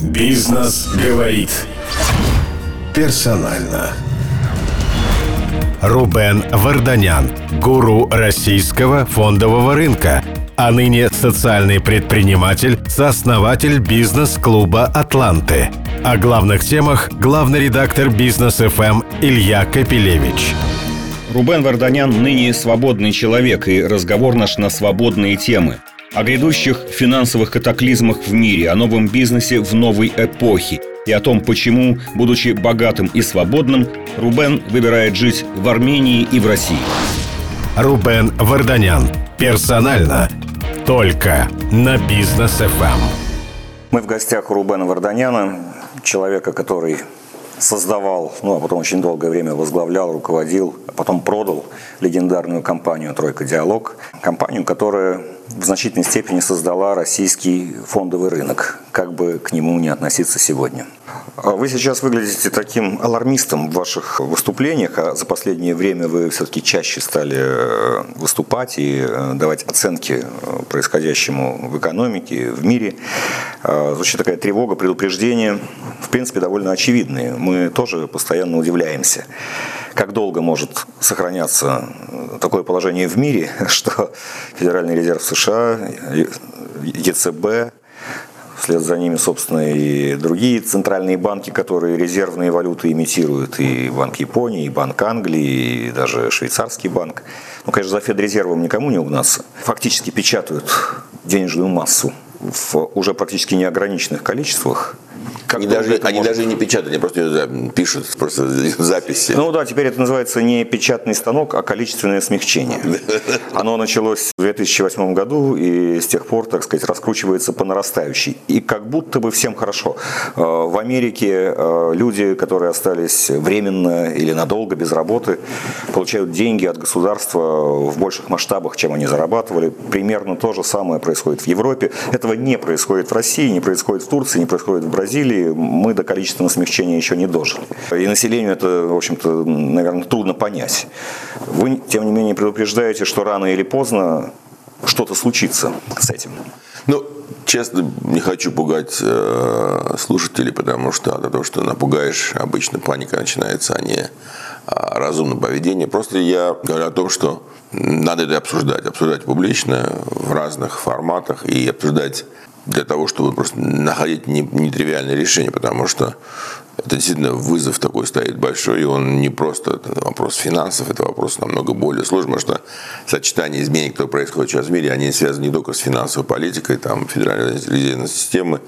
Бизнес говорит. Персонально. Рубен Варданян, гуру российского фондового рынка, а ныне социальный предприниматель, сооснователь бизнес-клуба «Атланты». О главных темах главный редактор «Бизнес ФМ» Илья Капелевич. Рубен Варданян ныне свободный человек, и разговор наш на свободные темы. О грядущих финансовых катаклизмах в мире, о новом бизнесе в новой эпохе и о том, почему, будучи богатым и свободным, Рубен выбирает жить в Армении и в России. Рубен Варданян. Персонально. Только на бизнес ФМ. Мы в гостях у Рубена Варданяна, человека, который создавал, ну а потом очень долгое время возглавлял, руководил, а потом продал легендарную компанию «Тройка Диалог». Компанию, которая в значительной степени создала российский фондовый рынок, как бы к нему не относиться сегодня. А вы сейчас выглядите таким алармистом в ваших выступлениях, а за последнее время вы все-таки чаще стали э, выступать и э, давать оценки э, происходящему в экономике, в мире. Звучит такая тревога, предупреждение, в принципе, довольно очевидные. Мы тоже постоянно удивляемся как долго может сохраняться такое положение в мире, что Федеральный резерв США, ЕЦБ, вслед за ними, собственно, и другие центральные банки, которые резервные валюты имитируют, и Банк Японии, и Банк Англии, и даже швейцарский банк. Ну, конечно, за Федрезервом никому не угнаться. Фактически печатают денежную массу в уже практически неограниченных количествах – как они даже, они может... даже не печатают, они просто пишут просто записи. Ну да, теперь это называется не печатный станок, а количественное смягчение. Оно началось в 2008 году и с тех пор, так сказать, раскручивается по нарастающей. И как будто бы всем хорошо. Э, в Америке э, люди, которые остались временно или надолго без работы, получают деньги от государства в больших масштабах, чем они зарабатывали. Примерно то же самое происходит в Европе. Этого не происходит в России, не происходит в Турции, не происходит в Бразилии мы до количественного смягчения еще не дожили. И населению это, в общем-то, наверное, трудно понять. Вы, тем не менее, предупреждаете, что рано или поздно что-то случится с этим. Ну, честно, не хочу пугать э, слушателей, потому что от того, что напугаешь, обычно паника начинается, а не а, разумное поведение. Просто я говорю о том, что надо это обсуждать, обсуждать публично в разных форматах и обсуждать для того, чтобы просто находить нетривиальное решение, потому что это действительно вызов такой стоит большой, и он не просто вопрос финансов, это вопрос намного более сложный, потому что сочетание изменений, которые происходят сейчас в мире, они связаны не только с финансовой политикой, там, федеральной резервной системы,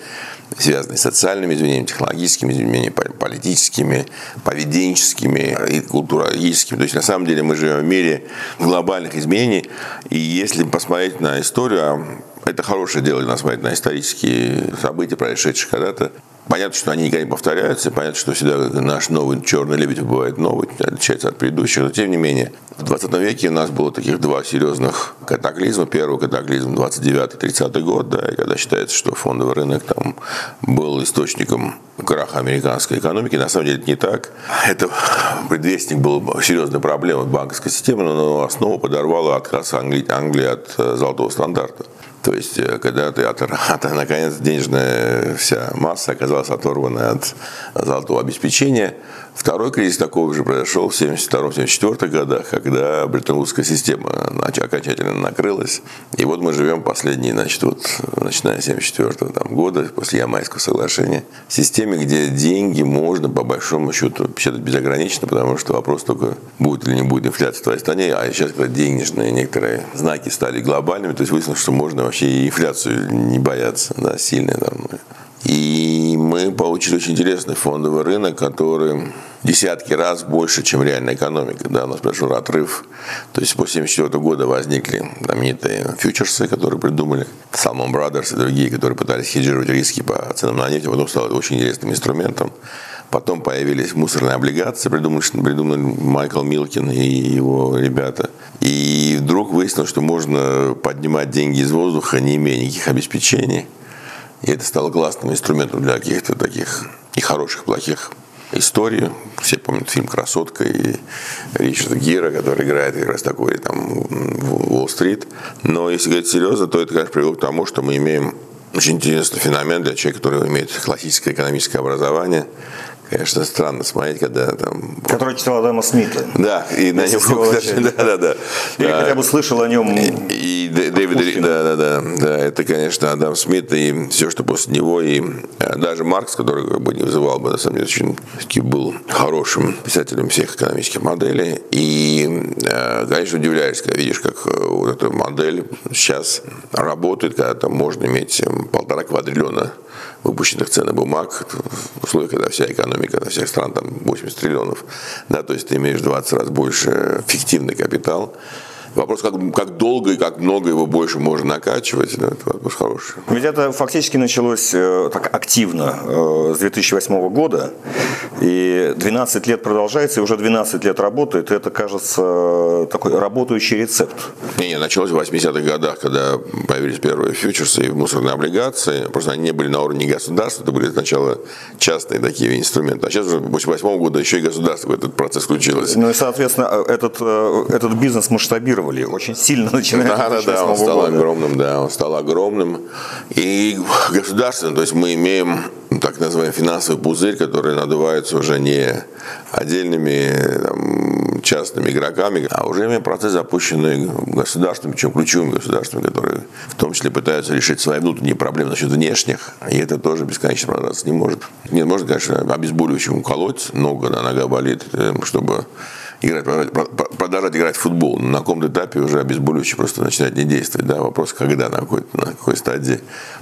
связаны с социальными изменениями, технологическими изменениями, политическими, поведенческими и культурологическими. То есть, на самом деле, мы живем в мире глобальных изменений, и если посмотреть на историю, это хорошее дело нас смотреть на исторические события, происшедшие когда-то. Понятно, что они никогда не повторяются, понятно, что всегда наш новый черный лебедь бывает новый, отличается от предыдущих, но тем не менее, в 20 веке у нас было таких два серьезных катаклизма. Первый катаклизм 29-30 год, да, и когда считается, что фондовый рынок там был источником краха американской экономики. На самом деле это не так. Это предвестник был серьезной проблемы банковской системы, но основу подорвала отказ Англии, Англии от э, золотого стандарта. То есть, э, когда ты от, от, наконец, денежная вся масса оказалась оторвана от золотого обеспечения, Второй кризис такого же произошел в 1972-1974 годах, когда бреттон-вудская система окончательно накрылась. И вот мы живем последние, значит, вот, начиная с 1974 там, года, после Ямайского соглашения, в системе, где деньги можно, по большому счету, печатать безограниченно, потому что вопрос только, будет или не будет инфляция в твоей стране, а сейчас, когда денежные некоторые знаки стали глобальными, то есть выяснилось, что можно вообще и инфляцию не бояться, да, сильная там, и мы получили очень интересный фондовый рынок, который десятки раз больше, чем реальная экономика. Да, у нас произошел отрыв. То есть после 1974 года возникли знаменитые фьючерсы, которые придумали Salmon Brothers и другие, которые пытались хеджировать риски по ценам на нефть. Потом стало очень интересным инструментом. Потом появились мусорные облигации, придумали, придумали Майкл Милкин и его ребята. И вдруг выяснилось, что можно поднимать деньги из воздуха, не имея никаких обеспечений. И это стало классным инструментом для каких-то таких и хороших, и плохих историй. Все помнят фильм «Красотка» и Ричарда Гира, который играет как раз такой там в Уолл-стрит. Но если говорить серьезно, то это, конечно, привело к тому, что мы имеем очень интересный феномен для человека, который имеет классическое экономическое образование конечно, странно смотреть, когда там... Который читал Адама Смита. Да, и на него, да, да, да. Или хотя бы слышал о нем. И, Дэвид, да, да, да, да, это, конечно, Адам Смит и все, что после него, и э, даже Маркс, который как бы не вызывал бы, на самом деле, очень был хорошим писателем всех экономических моделей. И, э, конечно, удивляешься, когда видишь, как э, вот эта модель сейчас работает, когда там можно иметь полтора квадриллиона выпущенных ценных бумаг в условиях, когда вся экономика на всех стран там 80 триллионов, да, то есть ты имеешь 20 раз больше фиктивный капитал, Вопрос, как, как долго и как много его больше можно накачивать, да, это вопрос хороший. Ведь это фактически началось э, так активно э, с 2008 года, и 12 лет продолжается, и уже 12 лет работает, и это, кажется, такой работающий рецепт. Не, не, началось в 80-х годах, когда появились первые фьючерсы и мусорные облигации, просто они не были на уровне государства, это были сначала частные такие инструменты, а сейчас уже после 2008 года еще и государство в этот процесс включилось. Ну и, соответственно, этот, э, этот бизнес масштабировался масштабировали очень сильно, начиная да, Да, да, он стал года. огромным, да, он стал огромным. И государственным, то есть мы имеем так называемый финансовый пузырь, который надувается уже не отдельными там, частными игроками, а уже имеем процесс, запущенный государством, причем ключевыми государствами, которые в том числе пытаются решить свои внутренние проблемы насчет внешних, и это тоже бесконечно продолжаться не может. Не может, конечно, обезболивающим уколоть, ногу, когда нога болит, э, чтобы играть, продолжать играть в футбол. На каком-то этапе уже обезболивающее просто начинает не действовать. Да? Вопрос, когда, на какой, на какой стадии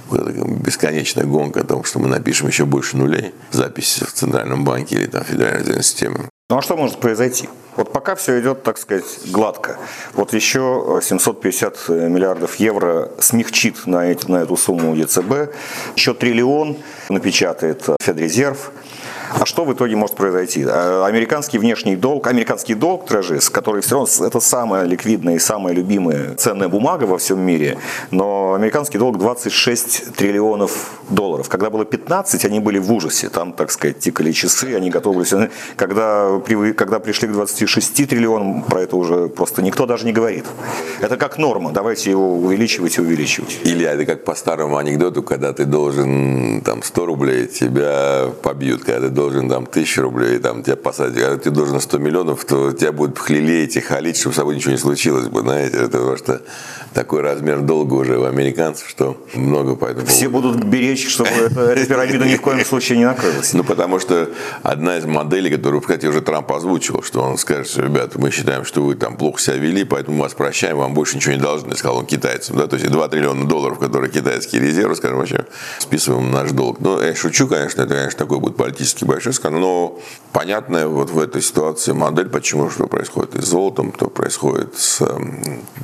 вот бесконечная гонка о том, что мы напишем еще больше нулей, запись в Центральном банке или там федеральной системе. Ну а что может произойти? Вот пока все идет, так сказать, гладко. Вот еще 750 миллиардов евро смягчит на, эти, на эту сумму ЕЦБ. Еще триллион напечатает Федрезерв. А что в итоге может произойти? А, американский внешний долг, американский долг Трэжис, который все равно это самая ликвидная и самая любимая ценная бумага во всем мире, но американский долг 26 триллионов долларов. Когда было 15, они были в ужасе. Там, так сказать, тикали часы, они готовились. Когда, когда пришли к 26 триллионам, про это уже просто никто даже не говорит. Это как норма. Давайте его увеличивать и увеличивать. Или это как по старому анекдоту, когда ты должен там 100 рублей, тебя побьют. Когда ты должен там тысячу рублей, там тебя посадят, когда ты должен 100 миллионов, то тебя будут хлелеять и халить, чтобы с собой ничего не случилось бы, знаете, это потому что такой размер долга уже у американцев, что много поэтому. Все будут беречь, чтобы эта пирамида ни в коем случае не накрылась. Ну, потому что одна из моделей, которую, кстати, уже Трамп озвучил, что он скажет, что, ребята, мы считаем, что вы там плохо себя вели, поэтому мы вас прощаем, вам больше ничего не должны, сказал он китайцам, да, то есть 2 триллиона долларов, которые китайские резервы, скажем, вообще списываем наш долг. Ну, я шучу, конечно, это, конечно, такой будет политический большой скандал, но понятная вот в этой ситуации модель, почему что происходит и с золотом, что происходит с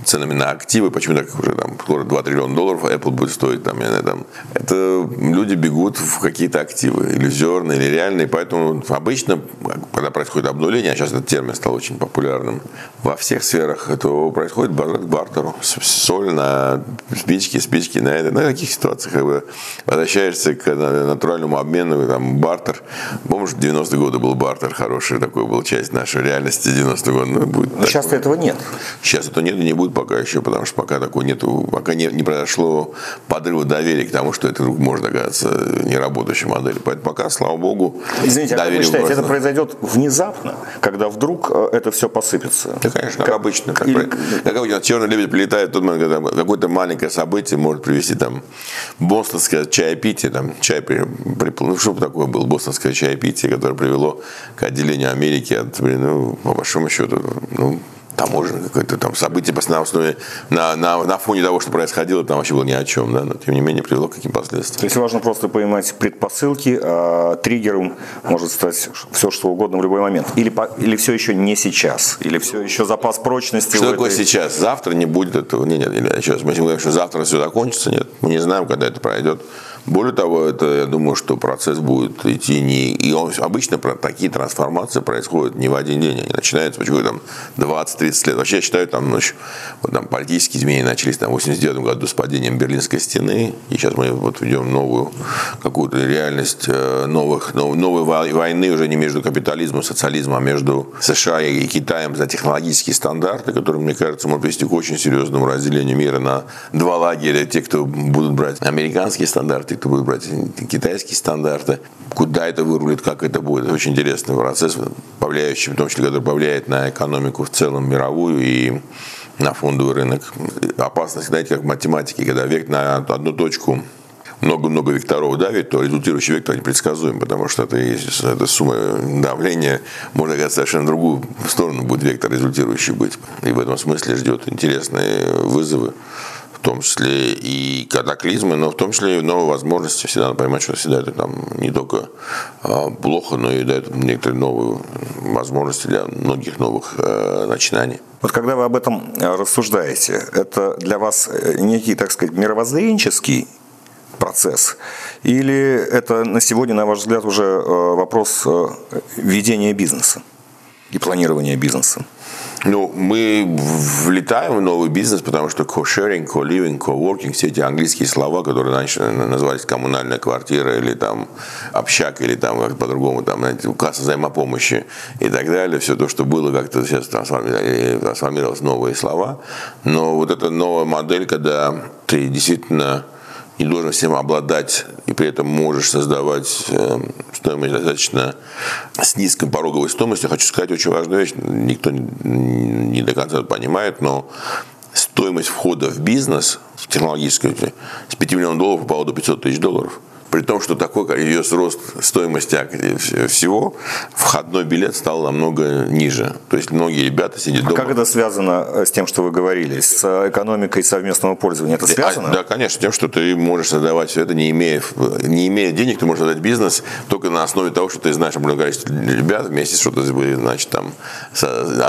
ценами на активы, почему так уже там скоро 2 триллиона долларов, а Apple будет стоить там, я знаю, там. Это люди бегут в какие-то активы, иллюзорные или реальные, поэтому обычно, когда происходит обнуление, а сейчас этот термин стал очень популярным во всех сферах, то происходит возврат к бартеру. Соль на спички, спички на это. На таких ситуациях как бы возвращаешься к натуральному обмену, там, бартер. Помнишь, в 90-е годы был бартер хороший, такой был часть нашей реальности 90-е годы. Ну, будет Но сейчас этого нет. Сейчас этого нет и не будет пока еще, потому что пока такой нету, пока не, не произошло подрыва доверия к тому, что это вдруг может оказаться неработающей моделью. Поэтому пока, слава богу, Извините, а как вы считаете, это произойдет внезапно, когда вдруг э, это все посыпется? Да, конечно, как, как обычно. Как, Или... как обычно, черный лебедь прилетает, тот момент, когда какое-то маленькое событие может привести там бостонское чаепитие, там чай при, при, ну, что такое было бостонское чаепитие, которое привело к отделению Америки от, ну, по большому счету, ну, таможенное какое-то там событие на основе, на, на, на фоне того, что происходило, там вообще было ни о чем, да, но тем не менее привело к каким последствиям. То есть важно просто понимать предпосылки, а триггером может стать все, что угодно в любой момент. Или, по, или все еще не сейчас, или все еще запас прочности. Что такое этой... сейчас? Завтра не будет этого. Нет, нет, или сейчас мы говорим, что завтра все закончится, нет, мы не знаем, когда это пройдет. Более того, это, я думаю, что процесс будет идти не... И он, обычно такие трансформации происходят не в один день. Они начинаются, почему там 20-30 30 лет. Вообще я считаю, там, ну, вот там политические изменения начались там, в 89 году с падением Берлинской стены, и сейчас мы вот ведем новую какую-то реальность э, новых, новой войны уже не между капитализмом и социализмом, а между США и Китаем за технологические стандарты, которые, мне кажется, могут привести к очень серьезному разделению мира на два лагеря. Те, кто будут брать американские стандарты, кто будет брать китайские стандарты. Куда это вырулит, как это будет. Это очень интересный процесс, повлияющий, в том числе, который повлияет на экономику в целом мировую и на фондовый рынок. Опасность, знаете, как в математике, когда век на одну точку много-много векторов давит, то результирующий вектор непредсказуем, потому что это, это сумма давления, можно сказать, совершенно другую сторону будет вектор результирующий быть. И в этом смысле ждет интересные вызовы в том числе и катаклизмы, но в том числе и новые возможности. Всегда надо понимать, что всегда это там не только а, плохо, но и дает некоторые новые возможности для многих новых э, начинаний. Вот когда вы об этом э, рассуждаете, это для вас э, некий, так сказать, мировоззренческий процесс? Или это на сегодня, на ваш взгляд, уже вопрос ведения бизнеса и планирования бизнеса? Ну, мы влетаем в новый бизнес, потому что co-sharing, co-living, co-working, все эти английские слова, которые раньше назывались коммунальная квартира или там общак, или там как по-другому, там, знаете, касса взаимопомощи и так далее, все то, что было, как-то сейчас трансформировалось в новые слова. Но вот эта новая модель, когда ты действительно не должен всем обладать, и при этом можешь создавать э, стоимость достаточно с низкой пороговой стоимостью. Хочу сказать очень важную вещь, никто не до конца понимает, но стоимость входа в бизнес, в с 5 миллионов долларов упала до 500 тысяч долларов. При том, что такой ее рост стоимости всего, входной билет стал намного ниже. То есть многие ребята сидят а дома. как это связано э, с тем, что вы говорили, с экономикой совместного пользования? Это связано? Да, конечно, тем, что ты можешь создавать все это, не имея, не имея денег, ты можешь создать бизнес только на основе того, что ты знаешь определенное количество ребят вместе что-то, значит, там,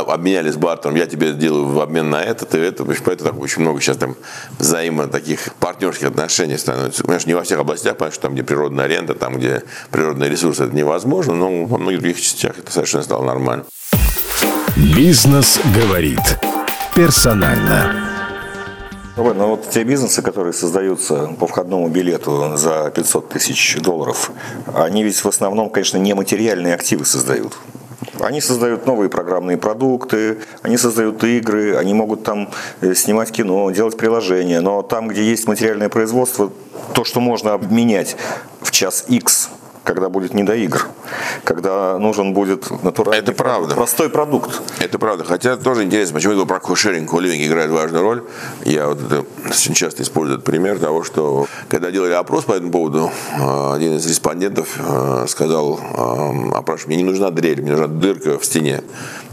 обменялись бартером, я тебе делаю в обмен на это, ты это, поэтому так очень много сейчас там взаимо таких партнерских отношений становится. Конечно, не во всех областях, потому что там, где природная аренда, там, где природные ресурсы, это невозможно, но во многих других частях это совершенно стало нормально. Бизнес говорит персонально. Ну вот те бизнесы, которые создаются по входному билету за 500 тысяч долларов, они ведь в основном, конечно, нематериальные активы создают. Они создают новые программные продукты, они создают игры, они могут там э, снимать кино, делать приложения, но там, где есть материальное производство, то, что можно обменять в час X когда будет не до игр, когда нужен будет натуральный Это правда. простой продукт. Это правда. Хотя тоже интересно, почему я говорю про кошеринг, коливинг играет важную роль. Я вот это очень часто использую этот пример того, что когда делали опрос по этому поводу, э, один из респондентов э, сказал, э, опрашиваю, мне не нужна дрель, мне нужна дырка в стене.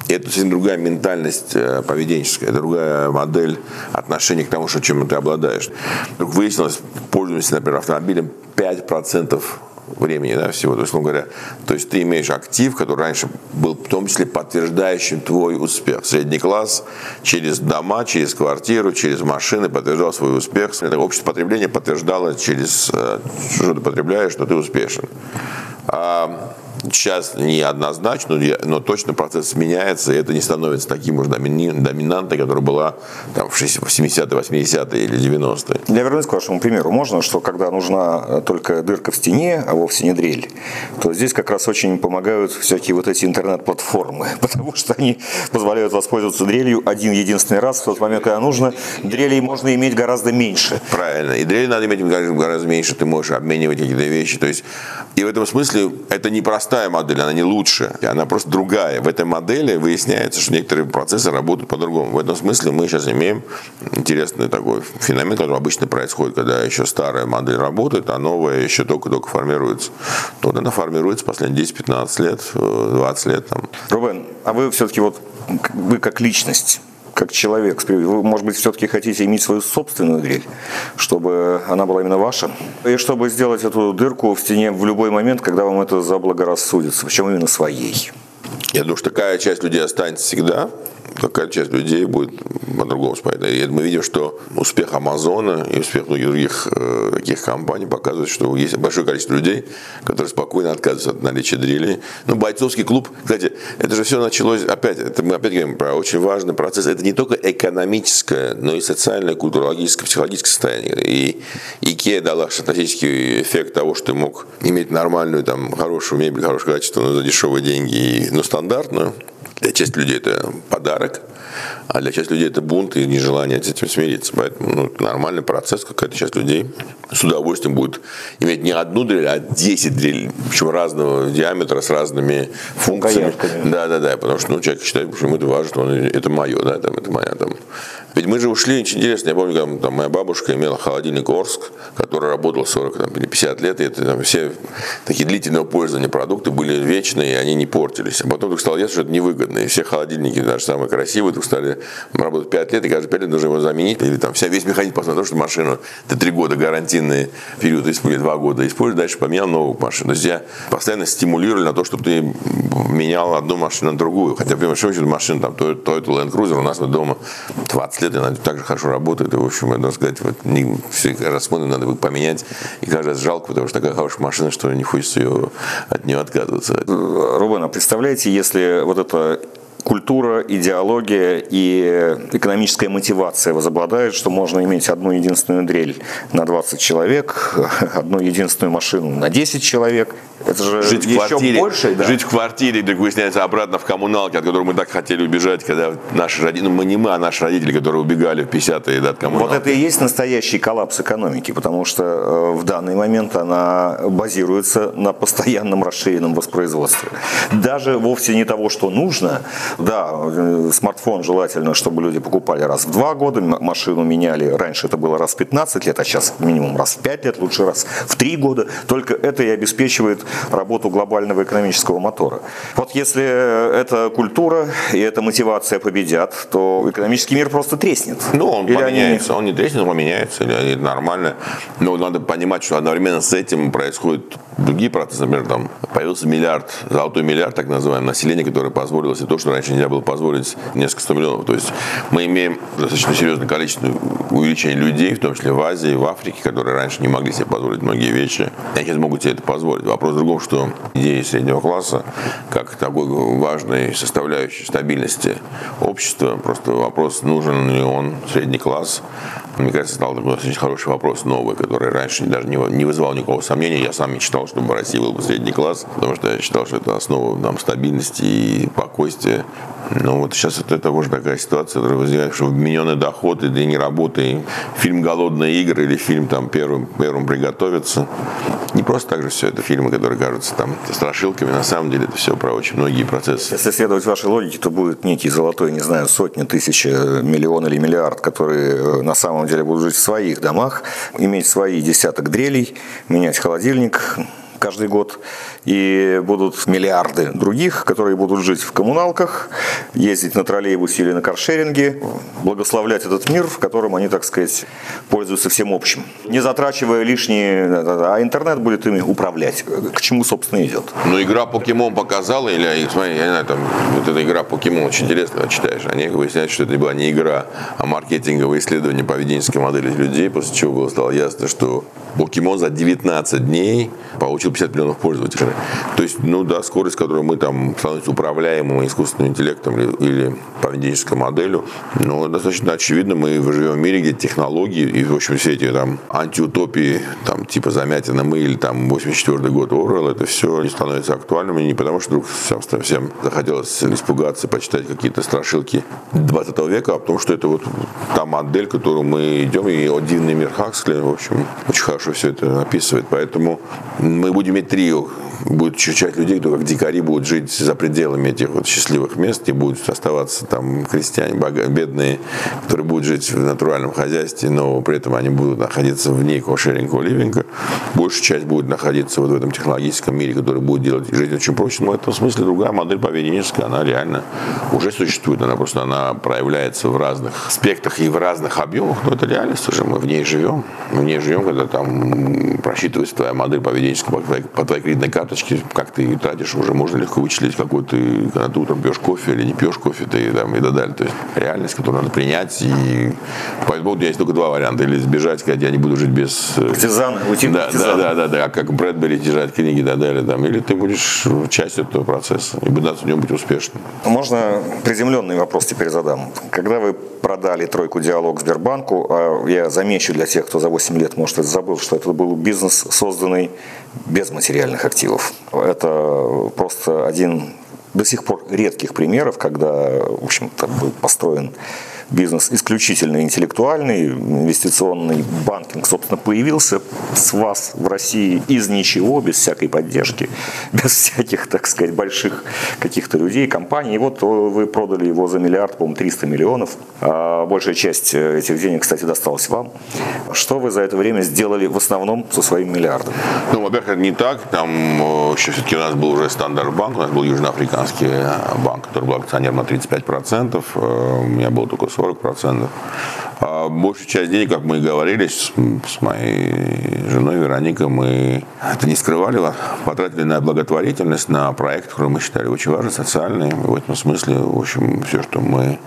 И это совсем другая ментальность поведенческая, другая модель отношения к тому, что чем ты обладаешь. Вдруг выяснилось, пользуемся, например, автомобилем 5% времени, да, всего. То есть, ну говоря, то есть ты имеешь актив, который раньше был в том числе подтверждающим твой успех. Средний класс через дома, через квартиру, через машины подтверждал свой успех. Это общество потребления подтверждало через э, что ты потребляешь, что ты успешен. А сейчас не однозначно, но точно процесс меняется, и это не становится таким уж доминантой, которая была там, в 70-е, 80-е или 90-е. Я вернусь к вашему примеру. Можно, что когда нужна э, только дырка в стене, а вовсе не дрель, то здесь как раз очень помогают всякие вот эти интернет-платформы, потому что они позволяют воспользоваться дрелью один единственный раз в тот момент, когда нужно. Дрелей можно иметь гораздо меньше. Правильно. И дрели надо иметь гораздо меньше, ты можешь обменивать какие-то вещи. То есть, и в этом смысле это не простая модель, она не лучше, она просто другая. В этой модели выясняется, что некоторые процессы работают по-другому. В этом смысле мы сейчас имеем интересный такой феномен, который обычно происходит, когда еще старая модель работает, а новая еще только-только формируется. Вот она формируется последние 10-15 лет, 20 лет. Там. Рубен, а вы все-таки вот, вы как личность, как человек, вы, может быть, все-таки хотите иметь свою собственную дрель, чтобы она была именно ваша, и чтобы сделать эту дырку в стене в любой момент, когда вам это заблагорассудится, причем именно своей. Я думаю, что такая часть людей останется всегда. Какая часть людей будет по-другому смотреть. И мы видим, что успех Амазона и успех многих других э, таких компаний показывает, что есть большое количество людей, которые спокойно отказываются от наличия дрелей. Ну, бойцовский клуб, кстати, это же все началось, опять, это мы опять говорим про очень важный процесс. Это не только экономическое, но и социальное, культурологическое, психологическое состояние. И Икея дала статистический эффект того, что ты мог иметь нормальную, там, хорошую мебель, хорошее качество, но за дешевые деньги, но стандартную. Для части людей это подарок, а для части людей это бунт и нежелание с этим смириться. Поэтому ну, нормальный процесс, какая-то часть людей с удовольствием будет иметь не одну дрель, а 10 дрелей, причем разного диаметра, с разными функциями. Да, да, да, потому что ну, человек считает, что ему это важно, он, это мое, да, там, это моя там. Ведь мы же ушли, очень интересно, я помню, там, моя бабушка имела холодильник Орск, который работал 40 там, или 50 лет, и это там, все такие длительного пользования продукты были вечные, и они не портились. А потом вдруг стало ясно, что это невыгодно, и все холодильники, даже самые красивые, вдруг стали работать 5 лет, и каждые 5 лет нужно его заменить, или там вся, весь механизм посмотрел, что машину ты 3 года гарантийный период используешь, 2 года используешь, дальше поменял новую машину. То есть я постоянно стимулировали на то, чтобы ты менял одну машину на другую. Хотя, понимаешь, что машина, там, Toyota Land Cruiser, у нас дома 20 лет, и она так же хорошо работает, и, в общем, я сказать, вот, не, все, каждый надо будет поменять, и каждый раз жалко, потому что такая хорошая машина, что не хочется ее, от нее отказываться. Рубен, а представляете, если вот это культура, идеология и экономическая мотивация возобладают, что можно иметь одну единственную дрель на 20 человек, одну единственную машину на 10 человек. Это же жить еще в квартире, больше. Да? Жить в квартире, так выясняется, обратно в коммуналке, от которой мы так хотели убежать, когда наши родители, ну мы не мы, а наши родители, которые убегали в 50-е да, от коммуналки. Вот это и есть настоящий коллапс экономики, потому что э, в данный момент она базируется на постоянном расширенном воспроизводстве. Даже вовсе не того, что нужно, да, э, смартфон желательно, чтобы люди покупали раз в два года, машину меняли. Раньше это было раз в 15 лет, а сейчас минимум раз в 5 лет, лучше раз в 3 года. Только это и обеспечивает работу глобального экономического мотора. Вот если эта культура и эта мотивация победят, то экономический мир просто треснет. Ну, он Или поменяется. они- Он не треснет, он поменяется. Или это нормально. Но надо понимать, что одновременно с этим происходят другие процессы. Например, там появился миллиард, золотой миллиард, так называемый, населения, которое позволило себе то, что раньше нельзя было позволить несколько сто миллионов. То есть мы имеем достаточно серьезное количество увеличения людей, в том числе в Азии, в Африке, которые раньше не могли себе позволить многие вещи. Они сейчас могут себе это позволить. Вопрос другом, что идея среднего класса, как такой важной составляющей стабильности общества, просто вопрос, нужен ли он средний класс, мне кажется, стал такой очень хороший вопрос новый, который раньше даже не, вызывал никакого сомнения. Я сам мечтал, чтобы в России был бы средний класс, потому что я считал, что это основа там, стабильности и спокойствия. Но вот сейчас вот это уже такая ситуация, возникает, что вмененный доход и день работы, и фильм «Голодные игры» или фильм там «Первым, первым приготовиться». Не просто так же все это фильмы, которые кажутся там страшилками, на самом деле это все про очень многие процессы. Если следовать вашей логике, то будет некий золотой, не знаю, сотни, тысячи, миллион или миллиард, которые э, на самом деле будут жить в своих домах, иметь свои десяток дрелей, менять холодильник каждый год, и будут миллиарды других, которые будут жить в коммуналках, ездить на троллейбусе или на каршеринге, благословлять этот мир, в котором они, так сказать, пользуются всем общим, не затрачивая лишние, а интернет будет ими управлять, к чему, собственно, идет. Ну, игра Покемон показала, или, смотри, я не знаю, там, вот эта игра Покемон очень интересно, когда читаешь. Они выясняют, что это была не игра, а маркетинговое исследование поведенческой модели людей, после чего было стало ясно, что Покемон за 19 дней получил 50 миллионов пользователей. То есть, ну да, скорость, которую мы там становимся управляемым искусственным интеллектом или, или поведенческой моделью, ну, достаточно очевидно, мы живем в мире, где технологии и, в общем, все эти там антиутопии, там, типа Замятина мы или там 84 год Орвелл, это все не становится актуальным, и не потому, что вдруг всем, всем захотелось испугаться, почитать какие-то страшилки 20 века, а потому, что это вот та модель, которую мы идем, и вот «Дивный мир Хаксли», в общем, очень хорошо все это описывает, поэтому мы будем иметь трио будет часть людей, кто как дикари будут жить за пределами этих вот счастливых мест, и будут оставаться там крестьяне, бедные, которые будут жить в натуральном хозяйстве, но при этом они будут находиться вне кошеренького ливинга. Большая часть будет находиться вот в этом технологическом мире, который будет делать жизнь очень проще. Но в этом смысле другая модель поведенческая, она реально уже существует. Она просто она проявляется в разных аспектах и в разных объемах, но это реальность уже, мы в ней живем. Мы в ней живем, когда там просчитывается твоя модель поведенческая по твоей, по твоей кредитной карте, карточки, как ты тратишь, уже можно легко вычислить, какой ты, когда ты утром пьешь кофе или не пьешь кофе, ты там и так далее. То есть реальность, которую надо принять. И поэтому у меня есть только два варианта. Или сбежать, сказать, я не буду жить без... Э, партизан, уйти да, да, да, да, да, как Брэдбери держать книги и так далее. Там. Или ты будешь частью этого процесса и пытаться в нем быть успешным. Можно приземленный вопрос теперь задам. Когда вы продали тройку диалог Сбербанку, а я замечу для тех, кто за 8 лет, может, это забыл, что это был бизнес, созданный без материальных активов. Это просто один до сих пор редких примеров, когда, в общем-то, был построен бизнес исключительно интеллектуальный, инвестиционный банкинг, собственно, появился с вас в России из ничего, без всякой поддержки, без всяких, так сказать, больших каких-то людей, компаний. И вот вы продали его за миллиард, по-моему, 300 миллионов. А большая часть этих денег, кстати, досталась вам. Что вы за это время сделали в основном со своим миллиардом? Ну, во-первых, это не так. Там еще все-таки у нас был уже стандарт банк, у нас был южноафриканский э, банк, который был акционером на 35%. Э, у меня был только 40%. А большую часть денег, как мы и говорили с, моей женой Вероникой, мы это не скрывали, потратили на благотворительность, на проект, который мы считали очень важным, социальный. В этом смысле, в общем, все, что мы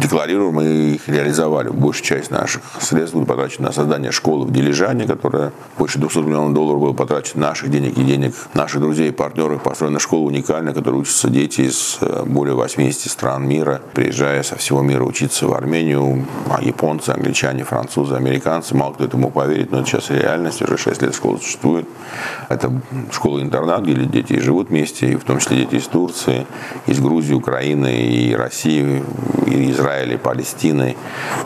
декларируем, мы их реализовали. Большая часть наших средств будет потрачена на создание школы в Дилижане, которая больше 200 миллионов долларов было потрачено наших денег и денег наших друзей и партнеров. Построена школа уникальная, в которой учатся дети из э, более 80 стран мира, приезжая со всего мира учиться в Армению, а японцы, англичане, французы, американцы. Мало кто этому поверит, но это сейчас реальность. Уже 6 лет школа существует. Это школа-интернат, где дети живут вместе, и в том числе дети из Турции, из Грузии, Украины и России, и Израиля, и Палестины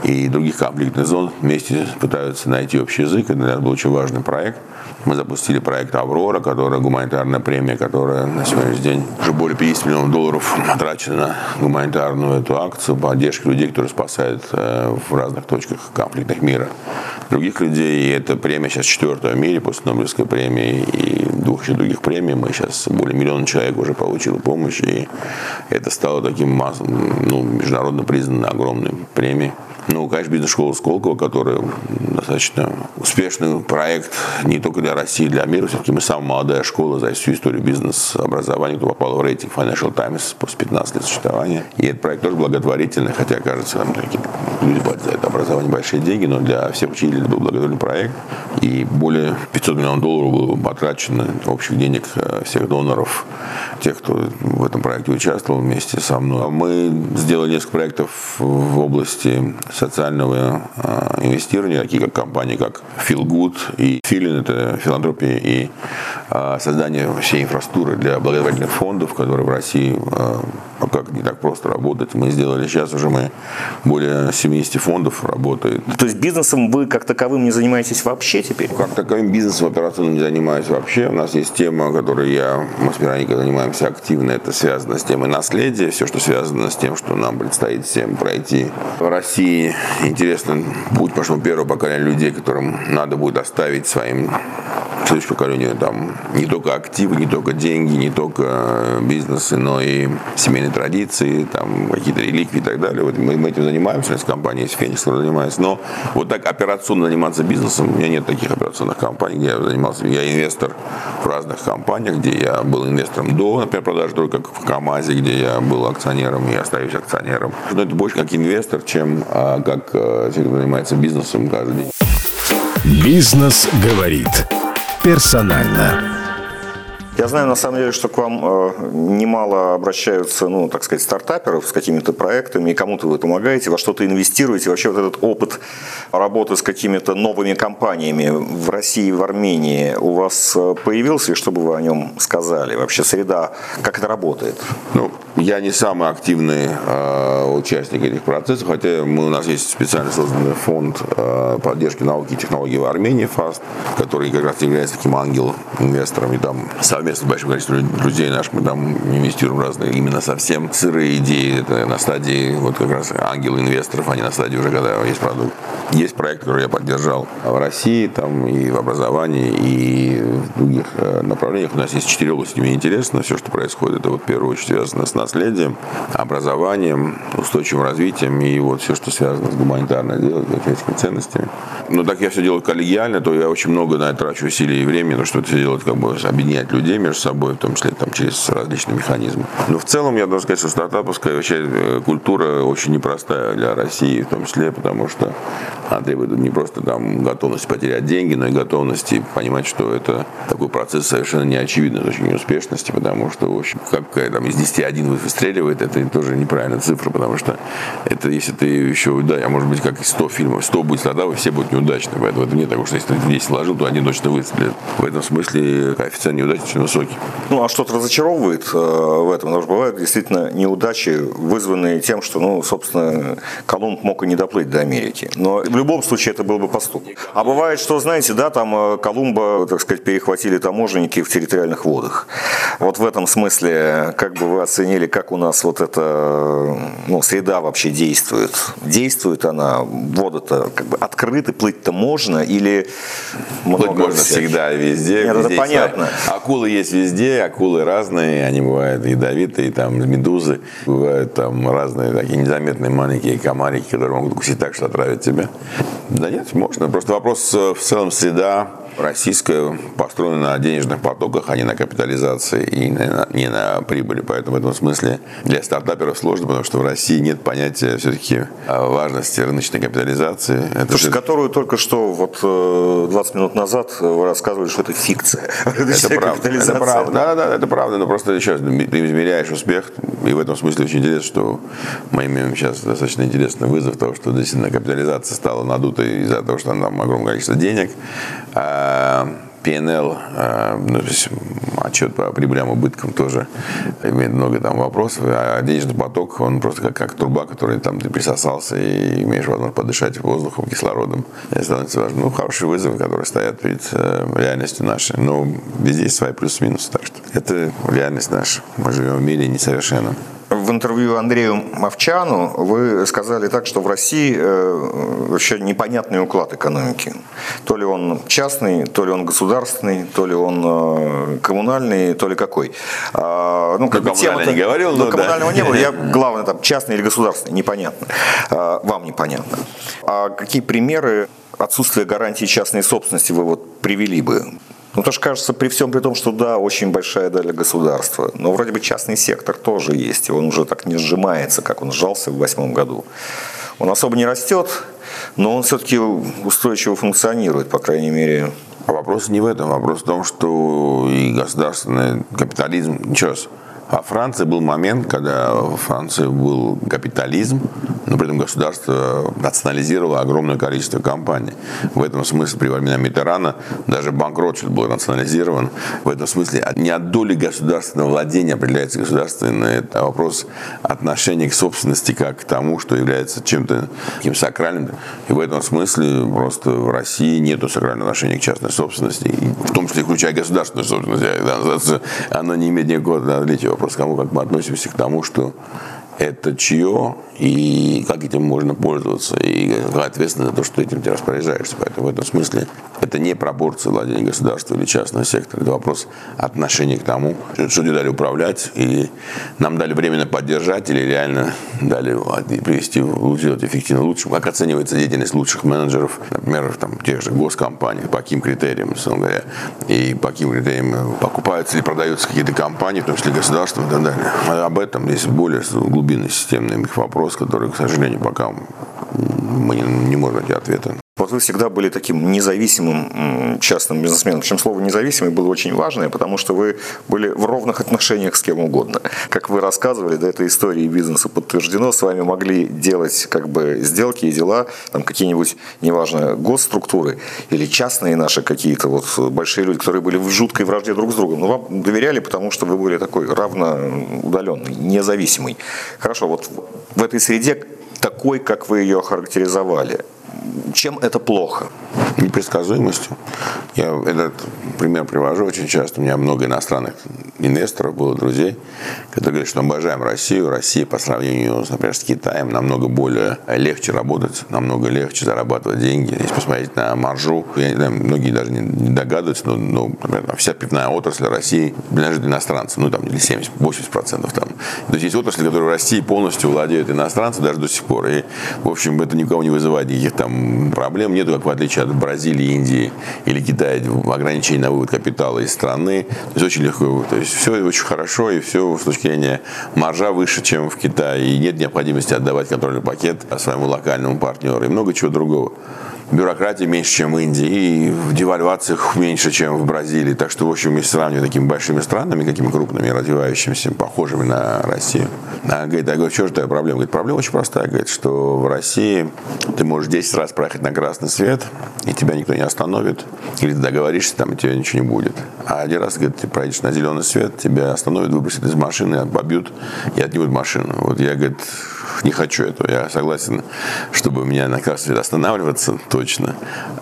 и других конфликтных зон вместе пытаются найти общий язык. Это для нас был очень важный проект. Мы запустили проект «Аврора», которая гуманитарная премия, которая на сегодняшний день уже более 50 миллионов долларов потрачена на гуманитарную эту акцию, поддержку людей, которые спасают э, в разных точках конфликтных мира других людей. И эта премия сейчас четвертая в мире после Нобелевской премии и двух еще других премий. Мы сейчас более миллиона человек уже получили помощь. И это стало таким массовым, ну, международно признанной огромной премией. Ну, конечно, бизнес-школа Сколково, которая достаточно успешный проект не только для России, для мира. Все-таки мы самая молодая школа за всю историю бизнес-образования, кто попал в рейтинг Financial Times после 15 лет существования. И этот проект тоже благотворительный, хотя, кажется, там такие люди платят за это образование большие деньги, но для всех учителей это был благотворительный проект. И более 500 миллионов долларов было потрачено общих денег э, всех доноров, тех, кто в этом проекте участвовал вместе со мной. Мы сделали несколько проектов в области социального э, инвестирования, такие как компании, как Feel Good и Feeling, это филантропия и э, создание всей инфраструктуры для благотворительных фондов, которые в России э, как не так просто работать. Мы сделали сейчас уже мы более 70 фондов работает. То есть бизнесом вы как таковым не занимаетесь вообще теперь? Как таковым бизнесом операционным не занимаюсь вообще. У нас есть тема, которой я, мы с Вероникой занимаемся активно. Это связано с темой наследия. Все, что связано с тем, что нам предстоит всем пройти в России. Интересный путь, потому что первое поколение людей, которым надо будет оставить своим следующему поколению там не только активы, не только деньги, не только бизнесы, но и семейные традиции, там какие-то реликвии и так далее. Вот мы, мы этим занимаемся, у нас компания есть Феникс, занимается. Но вот так операционно заниматься бизнесом, у меня нет таких операционных компаний, где я занимался. Я инвестор в разных компаниях, где я был инвестором до, например, продажи только в КАМАЗе, где я был акционером и остаюсь акционером. Но это больше как инвестор, чем а, как а, человек, занимается бизнесом каждый день. Бизнес говорит персонально. Я знаю, на самом деле, что к вам э, немало обращаются, ну, так сказать, стартаперов с какими-то проектами, и кому-то вы помогаете, во что-то инвестируете. Вообще вот этот опыт работы с какими-то новыми компаниями в России, в Армении у вас э, появился, и что бы вы о нем сказали? Вообще среда, как это работает? Ну, я не самый активный э, участник этих процессов, хотя мы, у нас есть специально созданный фонд э, поддержки науки и технологий в Армении, ФАСТ, который как раз является таким ангел-инвестором, и там совместно с большим количеством друзей наших мы там инвестируем разные именно совсем сырые идеи. Это на стадии вот как раз ангел-инвесторов, а не на стадии уже, когда есть продукт. Есть проект, который я поддержал в России, там и в образовании, и в других э, направлениях. У нас есть четыре области, мне интересно. Все, что происходит, это вот в первую очередь связано с наследием, образованием, устойчивым развитием и вот все, что связано с гуманитарной делом, человеческими ценностями. Но так я все делаю коллегиально, то я очень много на это трачу усилий и времени, но что это делать, как бы объединять людей между собой, в том числе там, через различные механизмы. Но в целом я должен сказать, что стартаповская вообще э, культура очень непростая для России, в том числе, потому что она требует не просто там готовности потерять деньги, но и готовности понимать, что это такой процесс совершенно неочевидной очень успешности, потому что, в общем, как там, из 10 один выстреливает, это тоже неправильная цифра, потому что это если ты еще, да, а может быть, как и 100 фильмов, 100 будет страдал, все будут неудачны. Поэтому это нет такого, что если ты 10 сложил, то один точно выстрелит. В этом смысле коэффициент неудачи очень высокий. Ну, а что-то разочаровывает э, в этом? Потому что бывают действительно неудачи, вызванные тем, что, ну, собственно, Колумб мог и не доплыть до Америки. Но в любом случае это был бы поступок. А бывает, что, знаете, да, там э, Колумба, так сказать, перехватили таможенники в территориальных водах. Вот в этом смысле, как бы вы оценили, как у нас вот эта ну, среда вообще действует? Действует она, воды-то как бы открыты, плыть-то можно или много Плыть можно всяких? всегда, везде. Нет, везде это понятно. Акулы есть везде, акулы разные, они бывают ядовитые, там медузы, бывают там разные такие незаметные маленькие комарики, которые могут укусить так, что отравят тебя. Да нет, можно. Просто вопрос э, в целом среда, российская построена на денежных потоках, а не на капитализации и не на прибыли. Поэтому в этом смысле для стартаперов сложно, потому что в России нет понятия все-таки важности рыночной капитализации. Это Слушай, же... которую только что вот 20 э, минут назад вы рассказывали, что это фикция. Это правда. Это правда. Да, да, да, это правда. Но просто сейчас измеряешь успех. И в этом смысле очень интересно, что мы имеем сейчас достаточно интересный вызов того, что действительно капитализация стала надутой из-за того, что там огромное количество денег. А PNL, э, ну, то отчет по прибылям и убыткам тоже имеет много там вопросов, а денежный поток, он просто как, как труба, который там ты присосался и имеешь возможность подышать воздухом, кислородом. Это становится важно. Ну, хорошие вызовы, которые стоят перед э, реальностью нашей. Но везде есть свои плюсы-минусы, так что это реальность наша. Мы живем в мире несовершенном в интервью Андрею Мовчану вы сказали так, что в России э, вообще непонятный уклад экономики. То ли он частный, то ли он государственный, то ли он э, коммунальный, то ли какой. А, ну, как ну, бы тема не говорил, но, ну, коммунального да. не было. Я, главное, там, частный или государственный, непонятно. А, вам непонятно. А какие примеры отсутствия гарантии частной собственности вы вот привели бы? Ну, тоже кажется, при всем при том, что да, очень большая доля государства, но вроде бы частный сектор тоже есть, и он уже так не сжимается, как он сжался в восьмом году. Он особо не растет, но он все-таки устойчиво функционирует, по крайней мере. А вопрос не в этом, вопрос в том, что и государственный капитализм, ничего, а в Франции был момент, когда в Франции был капитализм, но при этом государство национализировало огромное количество компаний. В этом смысле при времена Митерана даже банк Ротшильд был национализирован. В этом смысле не от доли государственного владения определяется государственный это вопрос отношения к собственности как к тому, что является чем-то таким сакральным. И в этом смысле просто в России нет сакрального отношения к частной собственности, в том числе включая государственную собственность. Оно не имеет никакого отличия. Вопрос, кому как мы относимся к тому, что это чье и как этим можно пользоваться, и какая ответственность за то, что этим ты распоряжаешься. Поэтому в этом смысле это не пропорция владения государства или частного сектора, это вопрос отношения к тому, что тебе дали управлять, или нам дали временно поддержать, или реально дали привести, сделать эффективно лучше. Как оценивается деятельность лучших менеджеров, например, там, тех же госкомпаний, по каким критериям, говоря, и по каким критериям покупаются или продаются какие-то компании, в том числе государства и так далее. Об этом есть более глубинный системный вопрос, который, к сожалению, пока мы не, не можем найти ответа. Вот вы всегда были таким независимым частным бизнесменом. Причем слово «независимый» было очень важное, потому что вы были в ровных отношениях с кем угодно. Как вы рассказывали, да, этой истории бизнеса подтверждено, с вами могли делать как бы сделки и дела, там какие-нибудь, неважно, госструктуры или частные наши какие-то вот большие люди, которые были в жуткой вражде друг с другом. Но вам доверяли, потому что вы были такой равно удаленный, независимый. Хорошо, вот в этой среде такой, как вы ее охарактеризовали, чем это плохо? Непредсказуемостью. Я этот пример привожу очень часто. У меня много иностранных инвесторов было, друзей, которые говорят, что обожаем Россию. Россия по сравнению, например, с Китаем намного более легче работать, намного легче зарабатывать деньги. Если посмотреть на маржу, я не знаю, многие даже не догадываются, но, но например, вся пивная отрасль России принадлежит иностранцам, ну там или 70-80% там. То есть есть отрасли, которые в России полностью владеют иностранцы даже до сих пор. И, в общем, это никого не вызывает никаких там проблем. Нету, как в отличие от Бразилии, Индии или Китая, ограничений на вывод капитала из страны. То есть очень легко. То есть все очень хорошо, и все с точки зрения маржа выше, чем в Китае. И нет необходимости отдавать контрольный пакет своему локальному партнеру и много чего другого бюрократии меньше, чем в Индии, и в девальвациях меньше, чем в Бразилии. Так что, в общем, если сравнивать такими большими странами, какими крупными, развивающимися, похожими на Россию. А, говорит, я говорю, что же такая проблема? Говорит, проблема очень простая. Говорит, что в России ты можешь 10 раз проехать на красный свет, и тебя никто не остановит. Или ты договоришься, там, и тебе ничего не будет. А один раз, говорит, ты проедешь на зеленый свет, тебя остановят, выбросят из машины, побьют и отнимут машину. Вот я, говорит, не хочу этого. Я согласен, чтобы меня на красный свет останавливаться, точно.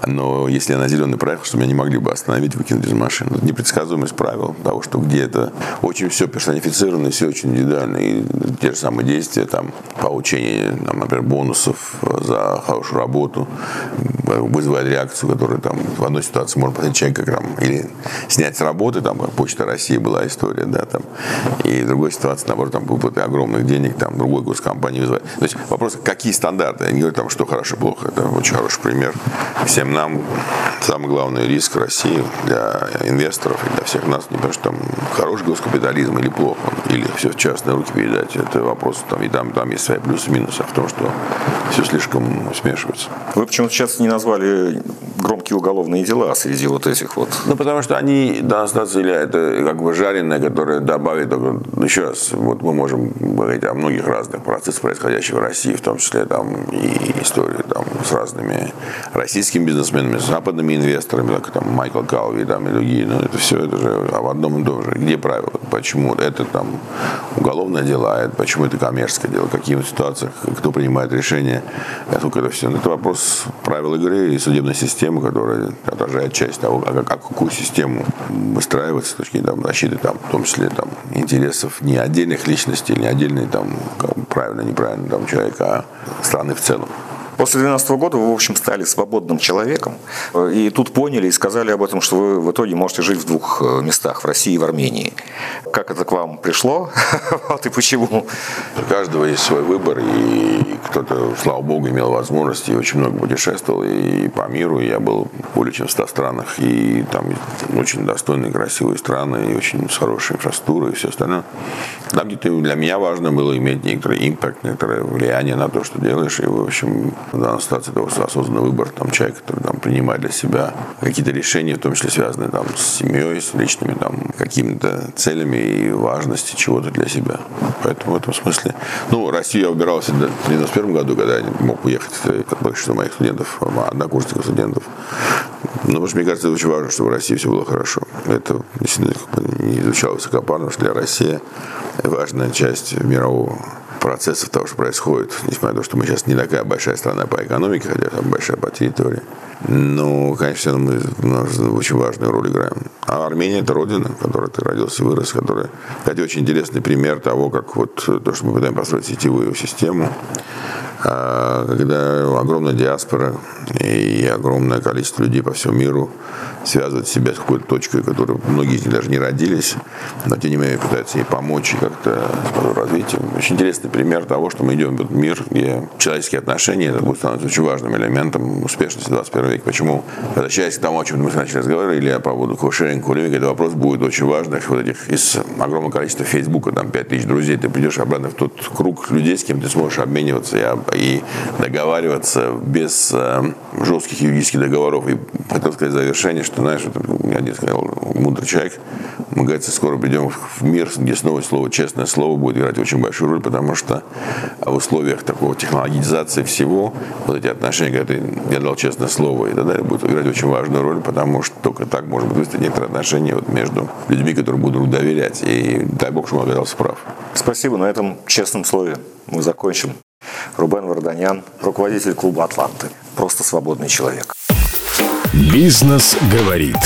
Но если я на зеленый проехал, что меня не могли бы остановить, выкинуть из машины. Это непредсказуемость правил того, что где это очень все персонифицировано, все очень индивидуально. И те же самые действия, там, получение, там, например, бонусов за хорошую работу, вызывает реакцию, которая там в одной ситуации может посадить человека там, или снять с работы, там, Почта России была история, да, там, и в другой ситуации, наоборот, там, выплаты огромных денег, там, другой госкомпании вызывает. То есть вопрос, какие стандарты? Я не говорю, там, что хорошо, плохо. Это очень хороший пример. Всем нам самый главный риск России для инвесторов и для всех нас, не потому что там хороший госкапитализм или плохо, или все в частные руки передать. Это вопрос, там, и там, там есть свои плюсы и минусы, а в том, что все слишком смешивается. Вы почему-то сейчас не назвали громкие уголовные дела среди вот этих вот? Ну, потому что они, данная ситуация, это как бы жареное, которое добавит, только, еще раз, вот мы можем говорить о многих разных процессах, происходящих в России, в том числе там и истории там с разными российскими бизнесменами, с западными инвесторами, как там Майкл Калви там, и другие, но это все это же в одном и том же. Где правила? Почему это там уголовное дело, а это, почему это коммерческое дело, в каких ситуациях, кто принимает решение, сколько это все. Это вопрос правил игры и судебной системы, которая отражает часть того, как, как какую систему выстраивать с точки там, защиты, там, в том числе там, интересов не отдельных личностей, не отдельной там, правильно, неправильно там, человека, а страны в целом. После 2012 года вы, в общем, стали свободным человеком. И тут поняли и сказали об этом, что вы в итоге можете жить в двух э, местах, в России и в Армении. Как это к вам пришло? вот и почему? У каждого есть свой выбор, и кто-то, слава богу, имел возможность и очень много путешествовал и по миру. Я был более чем в 100 странах, и там очень достойные, красивые страны, и очень с хорошей инфраструктурой и все остальное. Там где-то для меня важно было иметь некоторый импакт, некоторое влияние на то, что делаешь. И, в общем, в данной ситуации это осознанный выбор там, человека, который там, принимает для себя какие-то решения, в том числе связанные там, с семьей, с личными там, какими-то целями и важностью чего-то для себя. Поэтому в этом смысле... Ну, Россию я выбирался в 1991 году, когда я мог уехать, как большинство моих студентов, однокурсников студентов. Ну, потому что мне кажется, это очень важно, чтобы в России все было хорошо. Это действительно как бы, не изучалось высокопарно, что для России важная часть мирового процессов того, что происходит, несмотря на то, что мы сейчас не такая большая страна по экономике, хотя там большая по территории. Но, конечно, мы очень важную роль играем. А Армения – это родина, в которой ты родился и вырос, которая, кстати, очень интересный пример того, как вот то, что мы пытаемся построить сетевую систему, когда огромная диаспора и огромное количество людей по всему миру связывают себя с какой-то точкой, которой многие из них даже не родились, но тем не менее пытаются ей помочь и как-то развитию. Очень интересный пример того, что мы идем в мир, где человеческие отношения это будет становиться очень важным элементом успешности 21 века. Почему? Возвращаясь к тому, о чем мы начали разговаривать, по поводу кошеринга, кулинга, этот вопрос будет очень важный. Вот этих из огромного количества Фейсбука, там 5000 друзей, ты придешь обратно в тот круг людей, с кем ты сможешь обмениваться и, и договариваться без э, жестких юридических договоров. И хотел сказать завершение, что, знаешь, мне один сказал, мудрый человек, мы, говорится, скоро придем в мир, где снова слово «честное слово» будет играть очень большую роль, потому что в условиях такого технологизации всего, вот эти отношения, когда ты, я дал честное слово и так далее, будут играть очень важную роль, потому что только так может быть выстроить некоторые отношения вот между людьми, которые будут доверять. И дай бог, что он оказался прав. Спасибо. На этом честном слове мы закончим. Рубен Варданян, руководитель клуба «Атланты». Просто свободный человек. Бизнес говорит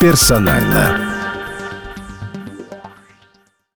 персонально.